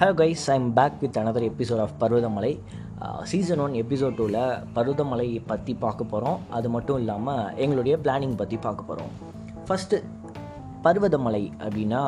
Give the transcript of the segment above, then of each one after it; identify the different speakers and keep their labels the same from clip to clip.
Speaker 1: Hello guys I'm back with another episode of Parvathamalai. Season one episode டூவில் பருவதமலை பற்றி பார்க்க போகிறோம் அது மட்டும் இல்லாமல் எங்களுடைய பிளானிங் பற்றி பார்க்க போகிறோம் ஃபஸ்ட்டு பருவதமலை அப்படின்னா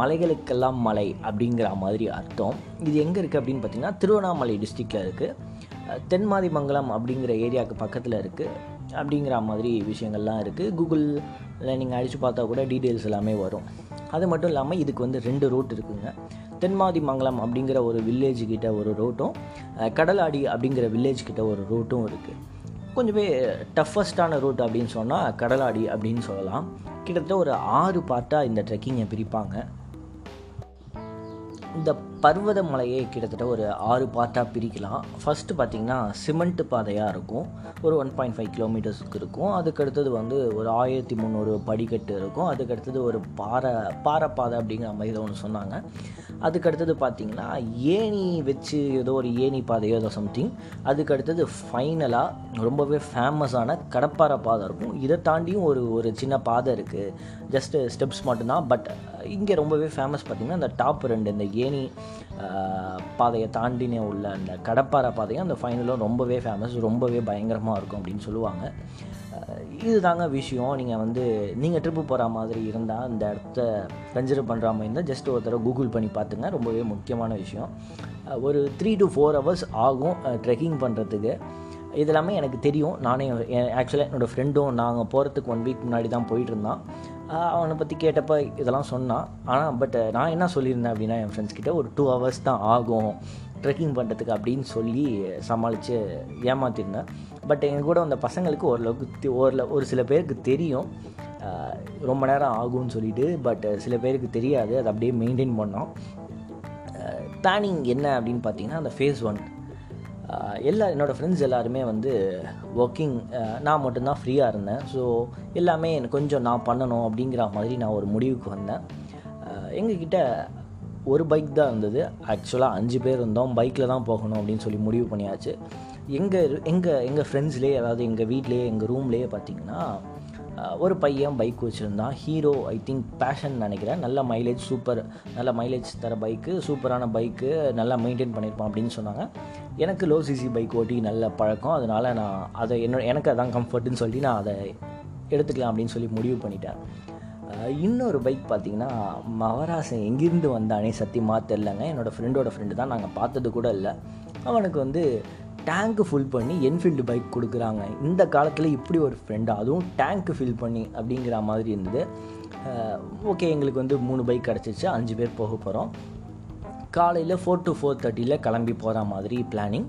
Speaker 1: மலைகளுக்கெல்லாம் மலை அப்படிங்கிற மாதிரி அர்த்தம். இது எங்கே இருக்குது அப்படின்னு பார்த்தீங்கன்னா திருவண்ணாமலை டிஸ்ட்ரிக்டில் இருக்குது தென்மாதிமங்கலம் அப்படிங்கிற ஏரியாவுக்கு பக்கத்தில் இருக்குது அப்படிங்கிற மாதிரி விஷயங்கள்லாம் இருக்குது கூகுளில் நீங்கள் அடித்து பார்த்தா கூட டீட்டெயில்ஸ் எல்லாமே வரும். அது மட்டும் இல்லாமல் இதுக்கு வந்து ரெண்டு ரூட் இருக்குதுங்க தென்மாதி மங்கலம் அப்படிங்கிற ஒரு வில்லேஜ் கிட்ட ஒரு ரூட்டும் கடலாடி அப்படிங்கிற வில்லேஜ் கிட்ட ஒரு ரூட்டும் இருக்குது கொஞ்சமே டஃபஸ்டான ரூட் அப்படின்னு சொன்னால் கடலாடி அப்படின்னு சொல்லலாம். கிட்டத்தட்ட ஒரு ஆறு பார்ட்டாக இந்த ட்ரெக்கிங்கை பிரிப்பாங்க. இந்த பர்வத மலையை கிட்டத்தட்ட ஒரு ஆறு பார்ட்டாக பிரிக்கலாம். ஃபஸ்ட்டு பார்த்திங்கன்னா சிமெண்ட் பாதையாக இருக்கும். ஒரு ஒன் பாயிண்ட் ஃபைவ் கிலோமீட்டர்ஸ்க்கு இருக்கும். அதுக்கடுத்தது வந்து ஒரு ஆயிரத்தி முந்நூறு படிக்கட்டு இருக்கும். அதுக்கடுத்தது ஒரு பாறை பாறை பாதை அப்படிங்கிற மாதிரி ஏதோ ஒன்று சொன்னாங்க. அதுக்கடுத்தது பார்த்திங்கன்னா ஏணி வச்சு ஏதோ ஒரு ஏணி பாதையோ ஏதோ சம்திங் அதுக்கடுத்தது ஃபைனலாக ரொம்பவே ஃபேமஸான கடப்பாறை பாதை இருக்கும். இதை தாண்டியும் ஒரு ஒரு சின்ன பாதை இருக்குது ஜஸ்ட்டு ஸ்டெப்ஸ் மட்டும்தான் பட் இங்கே ரொம்பவே ஃபேமஸ் பார்த்திங்கன்னா இந்த டாப் ரெண்டு இந்த ஏணி பாதையை தாண்டினே உள்ள அந்த கடப்பாறை பாதையும் அந்த ஃபைனலும் ரொம்பவே ஃபேமஸ் ரொம்பவே பயங்கரமாக இருக்கும் அப்படின்னு சொல்லுவாங்க. இதுதாங்க விஷயம். நீங்கள் வந்து நீங்கள் ட்ரிப்பு போகிற மாதிரி இருந்தால் இந்த இடத்த கன்சிடர் பண்ணுற மாதிரி இருந்தால் ஜஸ்ட் ஒரு தடவை கூகுள் பண்ணி பார்த்துங்க. ரொம்பவே முக்கியமான விஷயம். ஒரு த்ரீ டு ஃபோர் ஹவர்ஸ் ஆகும் ட்ரெக்கிங் பண்ணுறதுக்கு இது எல்லாமே எனக்கு தெரியும். நானே ஆக்சுவலாக என்னோடய ஃப்ரெண்டும் நாங்கள் போகிறதுக்கு ஒன் வீக் முன்னாடி தான் போயிட்டு இருந்தான் அவனை பற்றி கேட்டப்ப இதெல்லாம் சொன்னான். ஆனால் பட் நான் என்ன சொல்லியிருந்தேன் அப்படின்னா என் ஃப்ரெண்ட்ஸ் கிட்டே ஒரு டூ ஹவர்ஸ் தான் ஆகும். ட்ரெக்கிங் பண்ணுறதுக்கு அப்படின்னு சொல்லி சமாளித்து ஏமாற்றிருந்தேன் பட் எங்கள் கூட வந்த பசங்களுக்கு ஓரளவுக்கு ஒரு ஓரளவு ஒரு சில பேருக்கு தெரியும். ரொம்ப நேரம் ஆகும்னு சொல்லிட்டு பட் சில பேருக்கு தெரியாது. அதை அப்படியே மெயின்டைன் பண்ணோம். பிளானிங் என்ன அப்படின்னு பார்த்தீங்கன்னா அந்த ஃபேஸ் ஒன் எல்லா என்னோடய ஃப்ரெண்ட்ஸ் எல்லாருமே வந்து ஒர்க்கிங் நான் மட்டும்தான் ஃப்ரீயாக இருந்தேன். ஸோ எல்லாமே எனக்கு கொஞ்சம் நான் பண்ணணும் அப்படிங்கிற மாதிரி நான் ஒரு முடிவுக்கு வந்தேன். எங்ககிட்ட ஒரு பைக் தான் இருந்தது. ஆக்சுவலாக அஞ்சு பேர் இருந்தோம். பைக்கில் தான் போகணும் அப்படின்னு சொல்லி முடிவு பண்ணியாச்சு. எங்கள் எங்கள் எங்கள் ஃப்ரெண்ட்ஸ்லேயே அதாவது எங்கள் வீட்லேயே எங்கள் ரூம்லேயே பார்த்திங்கன்னா ஒரு பையன் பைக் வச்சுருந்தான் ஹீரோ ஐ திங்க் பேஷன் நினைக்கிறேன். நல்ல மைலேஜ் சூப்பர் நல்ல மைலேஜ் தர பைக்கு சூப்பரான பைக்கு நல்லா மெயின்டைன் பண்ணியிருப்பான் அப்படின்னு சொன்னாங்க. எனக்கு லோ சிசி பைக் ஓட்டி நல்ல பழக்கம். அதனால் நான் அதை என்னோட எனக்கு அதான் கம்ஃபர்ட்னு சொல்லி நான் அதை எடுத்துக்கலாம் அப்படின்னு சொல்லி முடிவு பண்ணிட்டேன். இன்னொரு பைக் பார்த்தீங்கன்னா மவராசன் எங்கிருந்து வந்தானே சத்தியமாக தெரிலங்க. என்னோடய ஃப்ரெண்டோட ஃப்ரெண்டு தான். நாங்கள் பார்த்தது கூட இல்லை. அவனுக்கு வந்து டேங்க்கு ஃபுல் பண்ணி என்ஃபீல்டு பைக் கொடுக்குறாங்க. இந்த காலத்தில் இப்படி ஒரு ஃப்ரெண்டாக அதுவும் டேங்க்கு ஃபில் பண்ணி அப்படிங்கிற மாதிரி இருந்தது. ஓகே எங்களுக்கு வந்து மூணு பைக் கிடச்சிச்சு. அஞ்சு பேர் போக போகிறோம் காலையில் ஃபோர் டு ஃபோர் தேர்ட்டியில் கிளம்பி போகிற மாதிரி பிளானிங்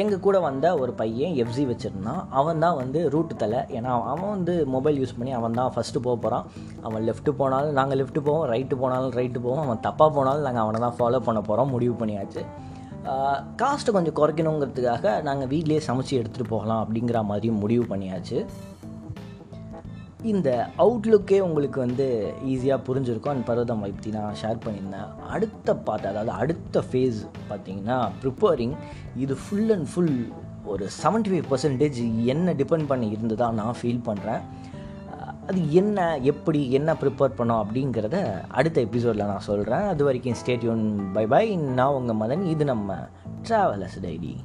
Speaker 1: எங்கள் கூட வந்த ஒரு பையன் எஃப்சி வச்சுருந்தான். அவன் தான் வந்து ரூட்டு தலை. ஏன்னா அவன் வந்து மொபைல் யூஸ் பண்ணி அவன் தான் ஃபஸ்ட்டு போக போகிறான் அவன் லெஃப்ட்டு போனாலும் நாங்கள் லெஃப்ட்டு போவோம் ரைட்டு போனாலும் ரைட்டு போவோம். அவன் தப்பாக போனாலும் நாங்கள் அவனை தான் ஃபாலோ பண்ண போகிறோம் முடிவு பண்ணியாச்சு. காஸ்ட்டை கொஞ்சம் குறைக்கணுங்கிறதுக்காக நாங்கள் வீட்லேயே சமைச்சு எடுத்துகிட்டு போகலாம் அப்படிங்கிற மாதிரியும் முடிவு பண்ணியாச்சு. இந்த அவுட்லுக்கே உங்களுக்கு வந்து ஈஸியாக புரிஞ்சிருக்கும். அந்த பர்வதம் பற்றி நான் ஷேர் பண்ணியிருந்தேன். அடுத்த பார்ட் அதாவது அடுத்த ஃபேஸ் பார்த்தீங்கன்னா ப்ரிப்பேரிங் இது ஃபுல் அண்ட் ஃபுல் ஒரு 75% ஃபைவ் பர்சன்டேஜ் என்ன டிபெண்ட் பண்ணி இருந்ததா நான் ஃபீல் பண்ணுறேன் அது என்ன எப்படி என்ன ப்ரிப்பேர் பண்ணோம் அப்படிங்கிறத அடுத்த எபிசோடில் நான் சொல்கிறேன் அது வரைக்கும் ஸ்டேட்யூன் பை பை நான் உங்கள் மதன். இது நம்ம ட்ராவலர்ஸ் டைரி